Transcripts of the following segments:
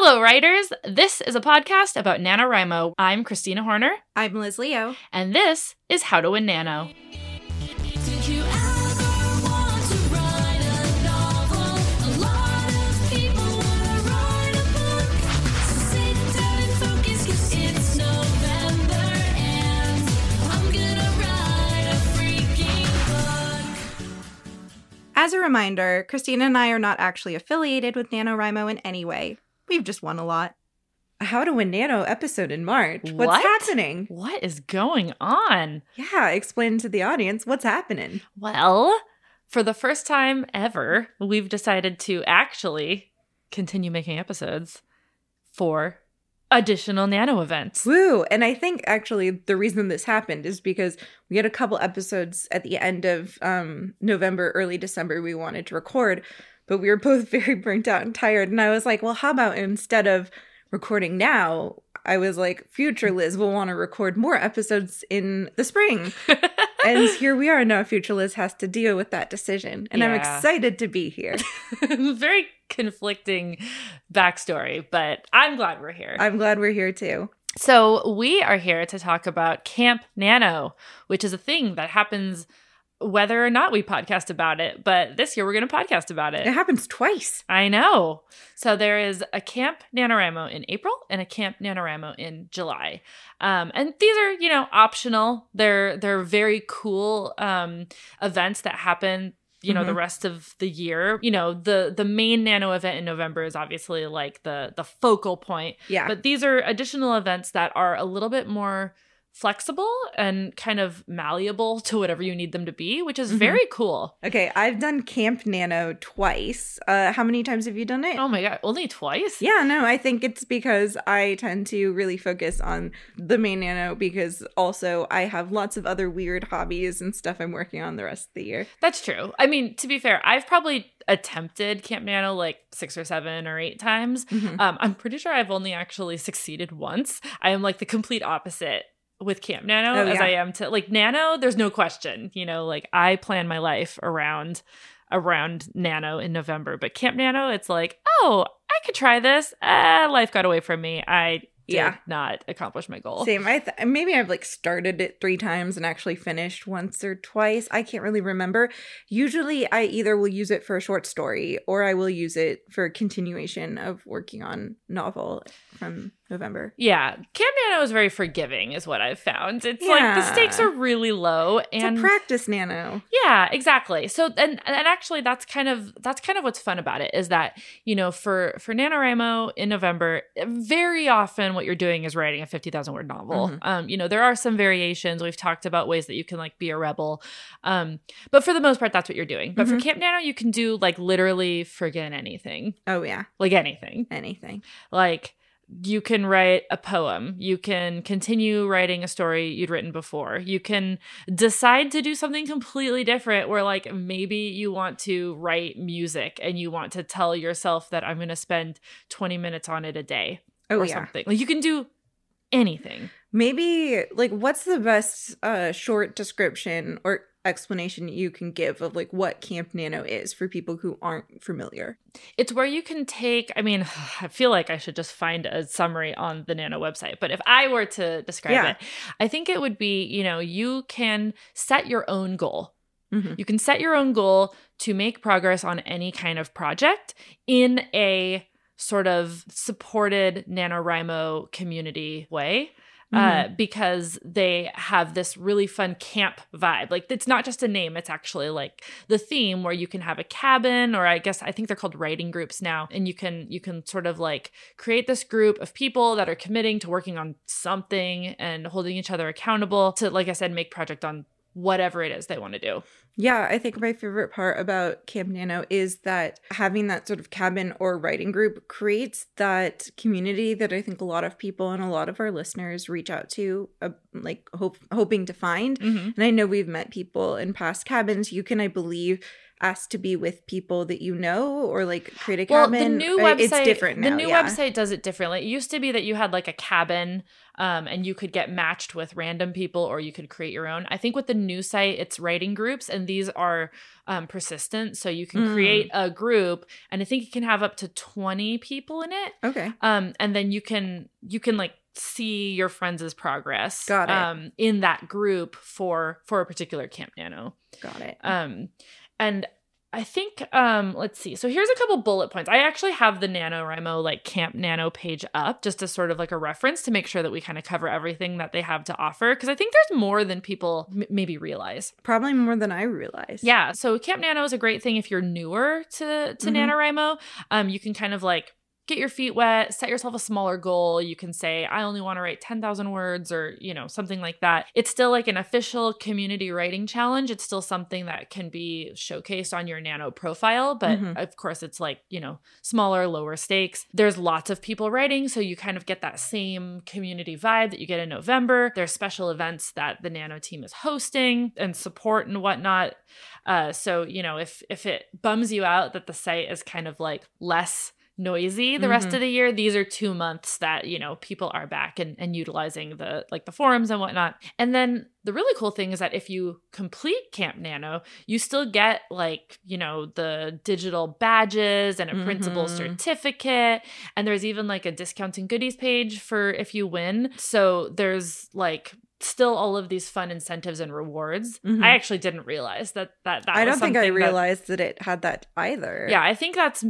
Hello, writers. This is a podcast about NaNoWriMo. I'm Kristina Horner, I'm Liz Leo. and this is How to Win Nano. Did you ever want to write a novel? A lot of people wanna write a book. So sit down and focus, 'cause it's November and I'm gonna write a freaking book. As a reminder, Kristina and I are not actually affiliated with NaNoWriMo in any way. We've just won a lot. How to Win Nano episode in March. What's What? happening? What is going on? Yeah, explain to the audience what's happening. Well, for the first time ever, we've decided to actually continue making episodes for additional nano events. Woo! And I think actually the reason this happened is because we had a couple episodes at the end of um, November, early December we wanted to record, but we were both very burnt out and tired. And I was like, well, how about instead of recording now, I was like, future Liz will want to record more episodes in the spring. and here we are now. Future Liz has to deal with that decision. And I'm excited to be here. Very conflicting backstory, but I'm glad we're here. I'm glad we're here too. So, we are here to talk about Camp Nano, which is a thing that happens whether or not we podcast about it. But this year, we're going to podcast about It it. happens twice. I know. So, there is a Camp NaNoWriMo in April and a Camp NaNoWriMo in July. Um, and these are, you know, optional. They're they're very cool um, events that happen you know the Mhm. rest of the year you know the the main nano event in november is obviously like the the focal point Yeah. but these are additional events that are a little bit more flexible and kind of malleable to whatever you need them to be, which is Mhm. very cool. okay, I've done Camp Nano twice. Uh, how many times have you done it? Oh my god, only twice? Yeah, no, I think it's because I tend to really focus on the main nano because also I have lots of other weird hobbies and stuff I'm working on the rest of the year. That's true. I mean, to be fair, I've probably attempted Camp Nano like six or seven or eight times. Mhm. Um, I'm pretty sure I've only actually succeeded once. I am like the complete opposite with Camp Nano Oh, as yeah. I am to like Nano. There's no question, you know, like I plan my life around around Nano in November, but Camp Nano, it's like, oh, I could try this. Uh, life got away from me. I did Yeah. not accomplish my goal. Same. I th- maybe I've like started it three times and actually finished once or twice. I can't really remember. Usually, I either will use it for a short story or I will use it for a continuation of working on novel from November. Yeah, Camp Nano is very forgiving, is what I've found. It's like the stakes are really low, It's and a practice nano. Yeah, exactly. So and and actually that's kind of that's kind of what's fun about it is that, you know, for for NaNoWriMo in November, very often what you're doing is writing a 50,000 word novel. Mhm. Um, you know, there are some variations. We've talked about ways that you can like be a rebel. Um, but for the most part that's what you're doing. But for Mhm. Camp Nano you can do like literally friggin' anything. Oh yeah, Like anything anything. like you can write a poem. You can continue writing a story you'd written before. You can decide to do something completely different where like maybe you want to write music and you want to tell yourself that i'm going to spend 20 minutes on it a day Oh or yeah. something. Like you can do anything Maybe like what's the best uh short description or explanation you can give of like what Camp Nano is for people who aren't familiar? it's where you can take i mean i feel like i should just find a summary on the nano website but if i were to describe Yeah. it i think it would be you know you can set your own goal Mhm. you can set your own goal to make progress on any kind of project in a sort of supported NaNoWriMo community way. Uh, because they have this really fun camp vibe. Like it's not just a name, it's actually like the theme where you can have a cabin or I guess I think they're called writing groups now and you can you can sort of like create this group of people that are committing to working on something and holding each other accountable to like I said make project on whatever it is they want to do. Yeah, I think my favorite part about Camp Nano is that having that sort of cabin or writing group creates that community that I think a lot of people and a lot of our listeners reach out to, uh, like hope hoping to find. Mhm. And I know we've met people in past cabins. You can, I believe, asked to be with people that you know or like create a cabin? Well, the new Uh, website it's different now. The new yeah. website does it differently. It used to be that you had like a cabin, um, and you could get matched with random people, or you could create your own. I think with the new site, it's writing groups, and these are um, persistent, so you can Mm. create a group, and I think you can have up to twenty people in it. Okay. um and then you can you can like see your friends' progress Got it. um in that group for for a particular camp nano Got it. um and i think um let's see so here's a couple bullet points i actually have the nanowrimo like camp nano page up just as sort of like a reference to make sure that we kind of cover everything that they have to offer because i think there's more than people m- maybe realize Probably more than I realize. yeah. So Camp Nano is a great thing if you're newer to to Mhm. NaNoWriMo. Um, you can kind of like get your feet wet, set yourself a smaller goal. You can say, I only want to write 10,000 words or, you know, something like that. It's still like an official community writing challenge. It's still something that can be showcased on your Nano profile. But Mhm. of course, it's like, you know, smaller, lower stakes. There's lots of people writing. So you kind of get that same community vibe that you get in November. There's special events that the Nano team is hosting and support and whatnot. Uh, so you know, if if it bums you out that the site is kind of like less noisy the rest Mhm. of the year, these are two months that you know people are back and, and utilizing the like the forums and whatnot. And then the really cool thing is that if you complete Camp Nano, you still get like you know the digital badges and a printable Mhm. certificate, and there's even like a discounting goodies page for if you win. So there's like still all of these fun incentives and rewards. Mhm. I actually didn't realize that that that I don't think I something that- realized that it had that either. yeah, I think that's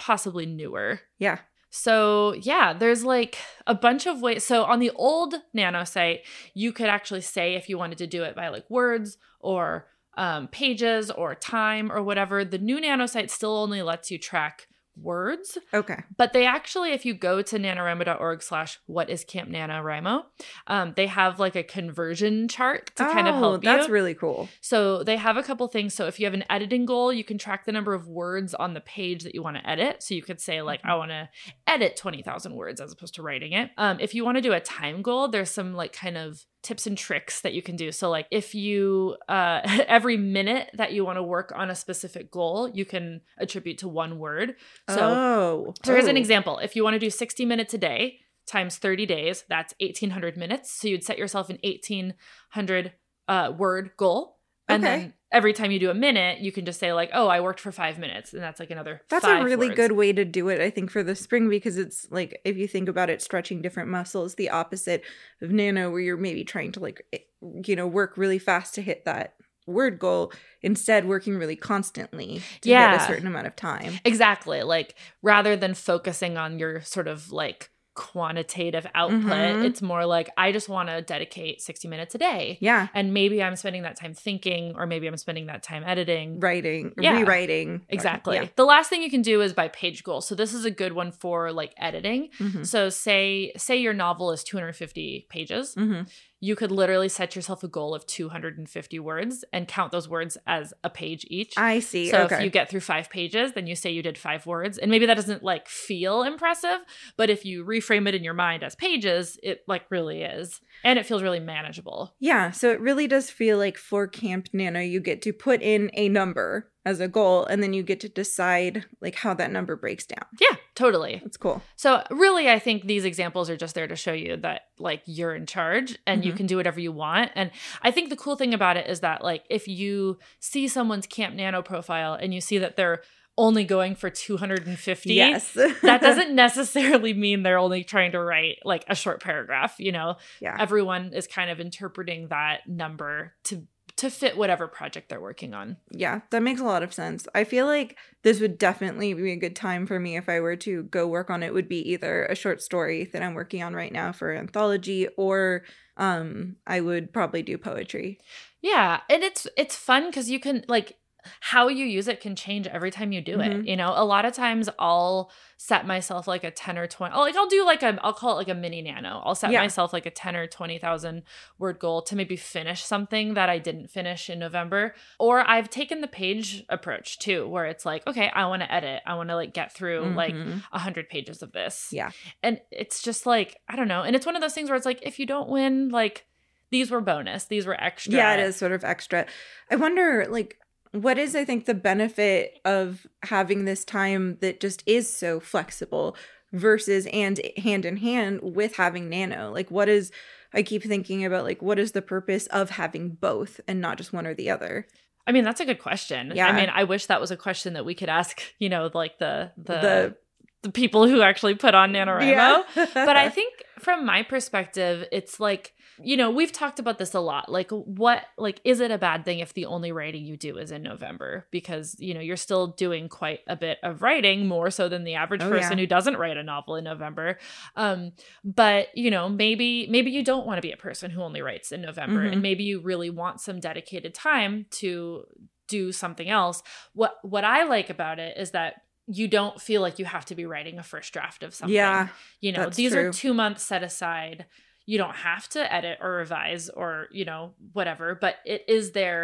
possibly newer. Yeah. So, yeah, there's like a bunch of ways. So, on the old Nano site, you could actually say if you wanted to do it by like words or um, pages or time or whatever. The new Nano site still only lets you track words, Okay. but they actually, if you go to nanowrimo.org slash what is Camp NaNoWriMo, um, they have like a conversion chart to kind of Oh, help you. That's really cool. So they have a couple things. So if you have an editing goal, you can track the number of words on the page that you want to edit. So you could say like, I want to edit 20,000 words as opposed to writing it. Um, if you want to do a time goal, there's some like kind of tips and tricks that you can do. So like if you, uh, every minute that you want to work on a specific goal, you can attribute to one word. So oh. so here's an Oh. example. If you want to do 60 minutes a day times 30 days, that's 1800 minutes. So you'd set yourself an 1800 uh, word goal. And Okay. then every time you do a minute, you can just say like, "Oh, I worked for 5 minutes." And that's like another That's a really words. good way to do it, I think, for the spring because it's like if you think about it, stretching different muscles, the opposite of nano, where you're maybe trying to like, eh, you know, work really fast to hit that word goal, instead working really constantly to get a certain amount of time. Exactly. Like rather than focusing on your sort of like quantitative output, Mhm. it's more like I just want to dedicate 60 minutes a day. Yeah. And maybe I'm spending that time thinking or maybe I'm spending that time editing. Writing, Yeah. rewriting. Exactly. Yeah. The last thing you can do is by page goal. So this is a good one for like editing. Mhm. So say say your novel is 250 pages. Mhm. You could literally set yourself a goal of 250 words and count those words as a page each. I see. so okay. if you get through 5 pages, then you say you did 5 words. And maybe that doesn't like feel impressive, but if you reframe it in your mind as pages, it like really is. And it feels really manageable. Yeah, so it really does feel like for Camp Nano, you get to put in a number as a goal, and then you get to decide like how that number breaks down. Yeah, totally. It's cool. So really I think these examples are just there to show you that like you're in charge and you Mhm. can do whatever you want. And I think the cool thing about it is that like if you see someone's Camp Nano profile and you see that they're only going for 250 Yes, that doesn't necessarily mean they're only trying to write like a short paragraph, you know. Yeah, Everyone is kind of interpreting that number to to fit whatever project they're working on. yeah, that makes a lot of sense. I feel like this would definitely be a good time for me if I were to go work on it. Would be either a short story that I'm working on right now for anthology, or um, I would probably do poetry. Yeah, and it's it's fun because you can like how you use it can change every time you do it. Mhm. You know, a lot of times I'll set myself like a 10 or 20 oh, like I'll do like a I'll call it like a mini nano. I'll set Yeah. myself like a 10 or 20,000 word goal to maybe finish something that I didn't finish in November. Or I've taken the page approach too where it's like, okay, I want to edit. I want to like get through like Mhm. a 100 pages of this. Yeah. And it's just like, I don't know. And it's one of those things where it's like if you don't win like these were bonus. These were extra. Yeah, it is sort of extra. I wonder, like, what is I think the benefit of having this time that just is so flexible versus and hand in hand with having nano? Like what is I keep thinking about like what is the purpose of having both and not just one or the other? I mean, that's a good question. Yeah. I mean, I wish that was a question that we could ask, you know, like the the The- the, people who actually put on NaNoWriMo. Yeah. but I think from my perspective, it's like, you know, we've talked about this a lot. Like, what, like, is it a bad thing if the only writing you do is in November? Because, you know, you're still doing quite a bit of writing, more so than the average Oh, person yeah. who doesn't write a novel in November. Um, but, you know, maybe, maybe you don't want to be a person who only writes in November Mhm. and maybe you really want some dedicated time to do something else. What, what I like about it is that you don't feel like you have to be writing a first draft of something yeah. you know these true. are two months set aside you don't have to edit or revise or you know whatever but it is there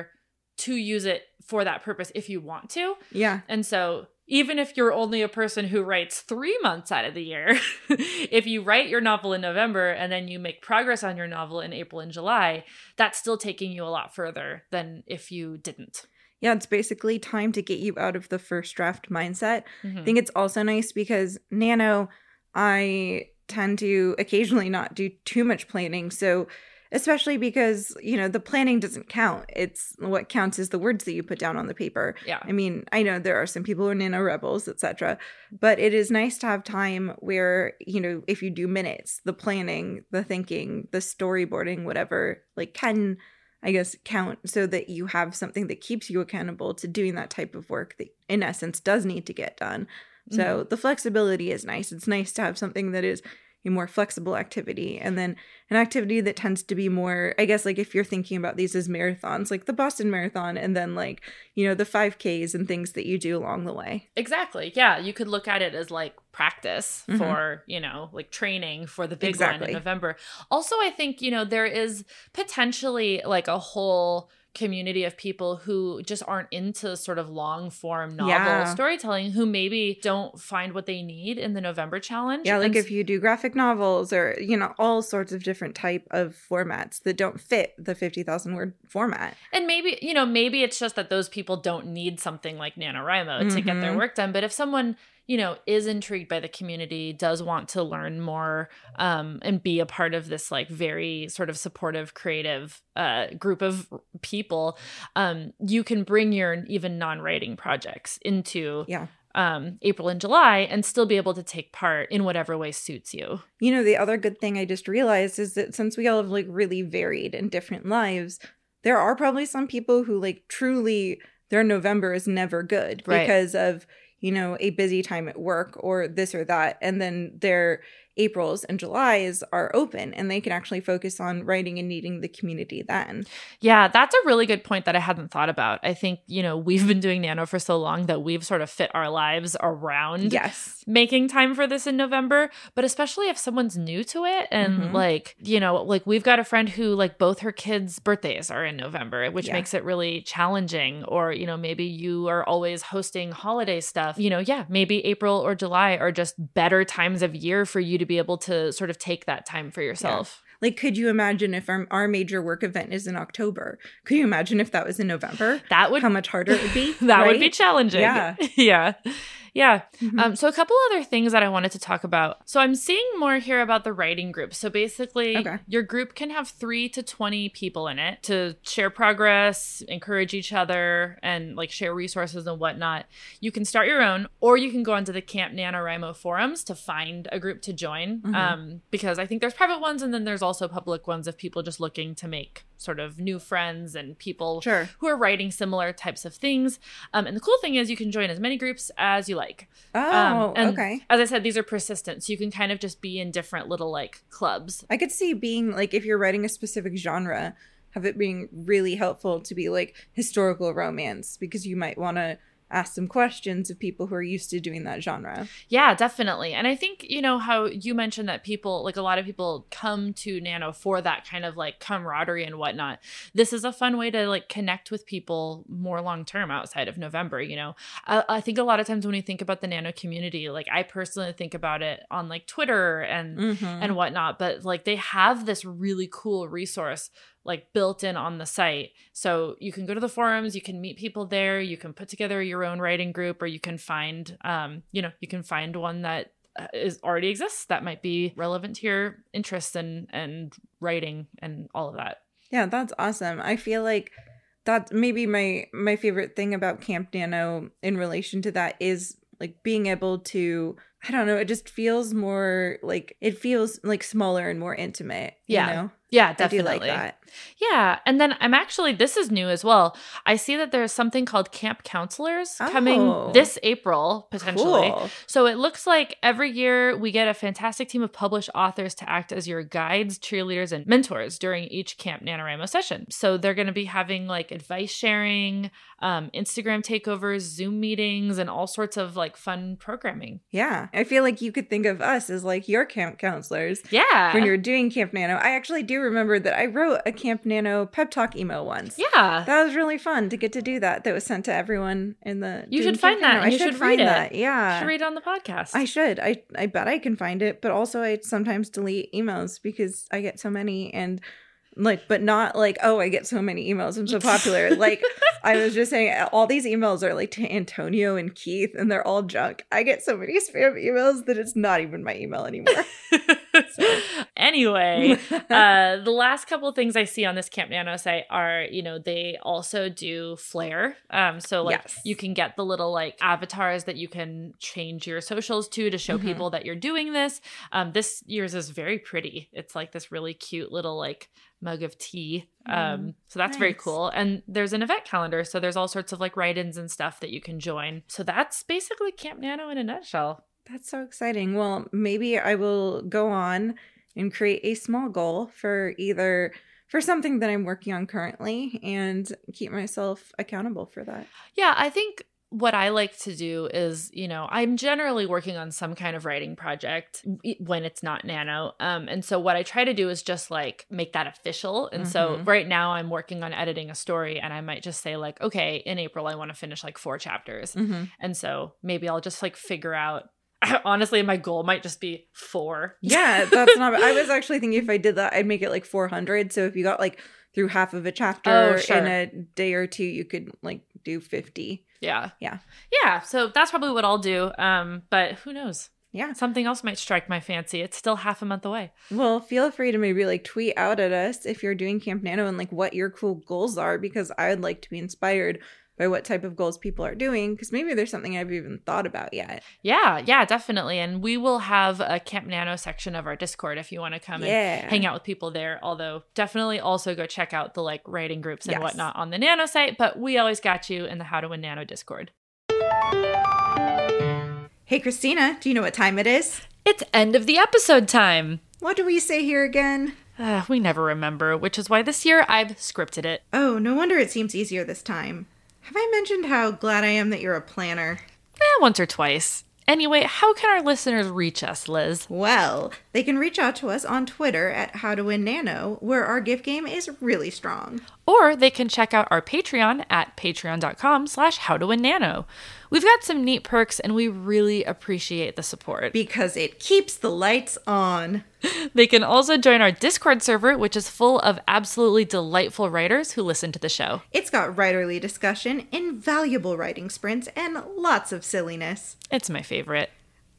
to use it for that purpose if you want to Yeah. and so even if you're only a person who writes three months out of the year if you write your novel in november and then you make progress on your novel in april and july that's still taking you a lot further than if you didn't Yeah, it's basically time to get you out of the first draft mindset. Mhm. I think it's also nice because Nano, I tend to occasionally not do too much planning. So, especially because, you know, the planning doesn't count. It's what counts is the words that you put down on the paper. yeah I mean, I know there are some people who are nano rebels, etc. But it is nice to have time where, you know, if you do minutes, the planning, the thinking, the storyboarding, whatever, like can I guess count so that you have something that keeps you accountable to doing that type of work that in essence does need to get done. So the flexibility is nice. It's nice to have something that is a more flexible activity and then an activity that tends to be more i guess like if you're thinking about these as marathons like the boston marathon and then like you know the 5ks and things that you do along the way Exactly. Yeah, you could look at it as like practice Mhm. for, you know, like training for the big one in November. Also, I think, you know, there is potentially like a whole community of people who just aren't into sort of long form novel Yeah. storytelling who maybe don't find what they need in the November challenge. yeah like And if you do graphic novels or you know all sorts of different type of formats that don't fit the 50000 word format And maybe, you know, maybe it's just that those people don't need something like NaNoWriMo to get their Mhm. work done. But if someone, you know, is intrigued by the community, does want to learn more um, and be a part of this like very sort of supportive, creative uh, group of people, um, you can bring your even non writing projects into yeah um, April and July and still be able to take part in whatever way suits you. You know, the other good thing I just realized is that since we all have like really varied and different lives, there are probably some people who like truly their November is never good Right. because of, you know, a busy time at work or this or that. And then their Aprils and Julys are open and they can actually focus on writing and needing the community then. Yeah, that's a really good point that I hadn't thought about. I think, you know, we've been doing Nano for so long that we've sort of fit our lives around Yes. Making time for this in November, but especially if someone's new to it and Mhm. like, you know, like we've got a friend who like both her kids' birthdays are in November, which Yeah. makes it really challenging or, you know, maybe you are always hosting holiday stuff. You know, yeah, maybe April or July are just better times of year for you to be able to sort of take that time for yourself. Like, could you imagine if our, our major work event is in October? Could you imagine if that was in November? That would How much harder it would be? that would be challenging. Yeah. yeah. Yeah. Mhm. Um, so a couple other things that I wanted to talk about. So I'm seeing more here about the writing group. So basically, Okay. your group can have three to twenty people in it to share progress, encourage each other, and like share resources and whatnot. You can start your own, or you can go onto the Camp NaNoWriMo forums to find a group to join. Mhm. Um, because I think there's private ones, and then there's also public ones of people just looking to make sort of new friends and people Sure. who are writing similar types of things. Um, and the cool thing is you can join as many groups as you like. Oh, Um, and okay. As I said, these are persistent, so you can kind of just be in different little like clubs. I could see being like if you're writing a specific genre, have it being really helpful to be like historical romance because you might want to ask some questions of people who are used to doing that genre. Yeah, definitely. And I think, you know, how you mentioned that people, like a lot of people come to Nano for that kind of like camaraderie and whatnot. This is a fun way to like connect with people more long term outside of November. You know, I, I think a lot of times when we think about the Nano community, like I personally think about it on like Twitter and Mm-hmm. and whatnot. But like they have this really cool resource like built in on the site. So you can go to the forums, you can meet people there, you can put together your own writing group, or you can find, um, you know, you can find one that uh, already exists that might be relevant to your interests and and writing and all of that. Yeah, that's awesome. I feel like that's maybe my my favorite thing about Camp Nano in relation to that is like being able to I don't know, it just feels more like it feels like smaller and more intimate. Yeah, You know? Yeah, definitely. like that. Yeah, and then I'm actually this is new as well. I see that there's something called Camp Counselors coming Oh. this April potentially. Cool. So it looks like every year we get a fantastic team of published authors to act as your guides, cheerleaders, and mentors during each Camp NaNoWriMo session. So they're going to be having like advice sharing, um, Instagram takeovers, Zoom meetings, and all sorts of like fun programming. Yeah. I feel like you could think of us as like your camp counselors Yeah. when you're doing Camp Nano. I actually do remember that I wrote a Camp Nano pep talk email once. yeah. That was really fun to get to do that. That was sent to everyone in the. You should find that I you should should find it. that. Yeah. Should read it on the podcast. I should. I I bet I can find it, but also I sometimes delete emails because I get so many and like but not like oh I get so many emails I'm so popular. like I was just saying all these emails are like to Antonio and Keith and they're all junk. I get so many spam emails that it's not even my email anymore. anyway, uh, the last couple of things I see on this Camp Nano site are, you know, they also do Flair. Um, so like Yes. you can get the little like avatars that you can change your socials to to show Mhm. people that you're doing this. Um, this year's is very pretty. It's like this really cute little like mug of tea. Um, Mm, so that's very cool. And there's an event calendar, so there's all sorts of like write-ins and stuff that you can join. So that's basically Camp Nano in a nutshell. That's so exciting. Well, maybe I will go on and create a small goal for either for something that I'm working on currently and keep myself accountable for that. Yeah, I think what I like to do is, you know, I'm generally working on some kind of writing project when it's not nano. Um, and so what I try to do is just like make that official. And so Mhm. right now I'm working on editing a story and I might just say like, okay, in April I want to finish like four chapters. Mm-hmm. And so maybe I'll just like figure out honestly my goal might just be four. Yeah, that's not. I was actually thinking if I did that, I'd make it like 400. So if you got like through half of a chapter Oh, sure. in a day or two, you could like do 50. Yeah. Yeah. Yeah. So that's probably what I'll do. Um, but who knows? Yeah. Something else might strike my fancy. It's still half a month away. Well, feel free to maybe like tweet out at us if you're doing Camp Nano and like what your cool goals are because I would like to be inspired by what type of goals people are doing because maybe there's something I've even thought about yet. Yeah, yeah, definitely. And we will have a Camp Nano section of our Discord if you want to come and hang out with people there. Although definitely also go check out the like writing groups and Yes. whatnot on the Nano site. But we always got you in the How to Win Nano Discord. Hey, Kristina, do you know what time it is? It's end of the episode time. What do we say here again? Uh, we never remember, which is why this year I've scripted it. Oh, no wonder it seems easier this time. Have I mentioned how glad I am that you're a planner? Eh, once or twice. Anyway, how can our listeners reach us, Liz? Well, they can reach out to us on Twitter at How to Win Nano, where our gift game is really strong. Or they can check out our Patreon at patreon.com slash howtowinNano. We've got some neat perks and we really appreciate the support. Because it keeps the lights on. They can also join our Discord server, which is full of absolutely delightful writers who listen to the show. It's got writerly discussion, invaluable writing sprints, and lots of silliness. It's my favorite.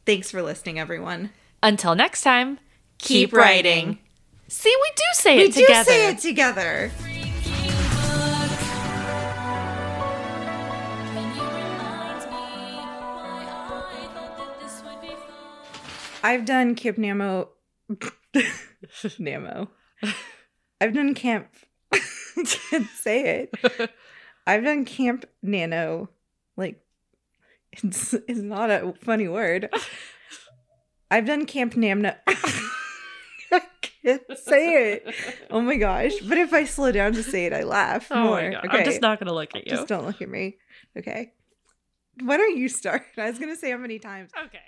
Thanks for listening, everyone. Until next time, Keep writing. See, we do say We it together. We do say it together. Freaking book. Can you remind me why I thought that this would be fun? I've done Camp Namo. Namo. I've done Camp. Can't say it. I've done Camp Nano. Like, it's, it's not a funny word. I've done Camp Namna. I can't say it. Oh my gosh. But if I slow down to say it, I laugh Oh more. my god. Okay. I'm just not going to look at you. Just don't look at me. Okay. Why don't you start? I was going to say how many times. okay.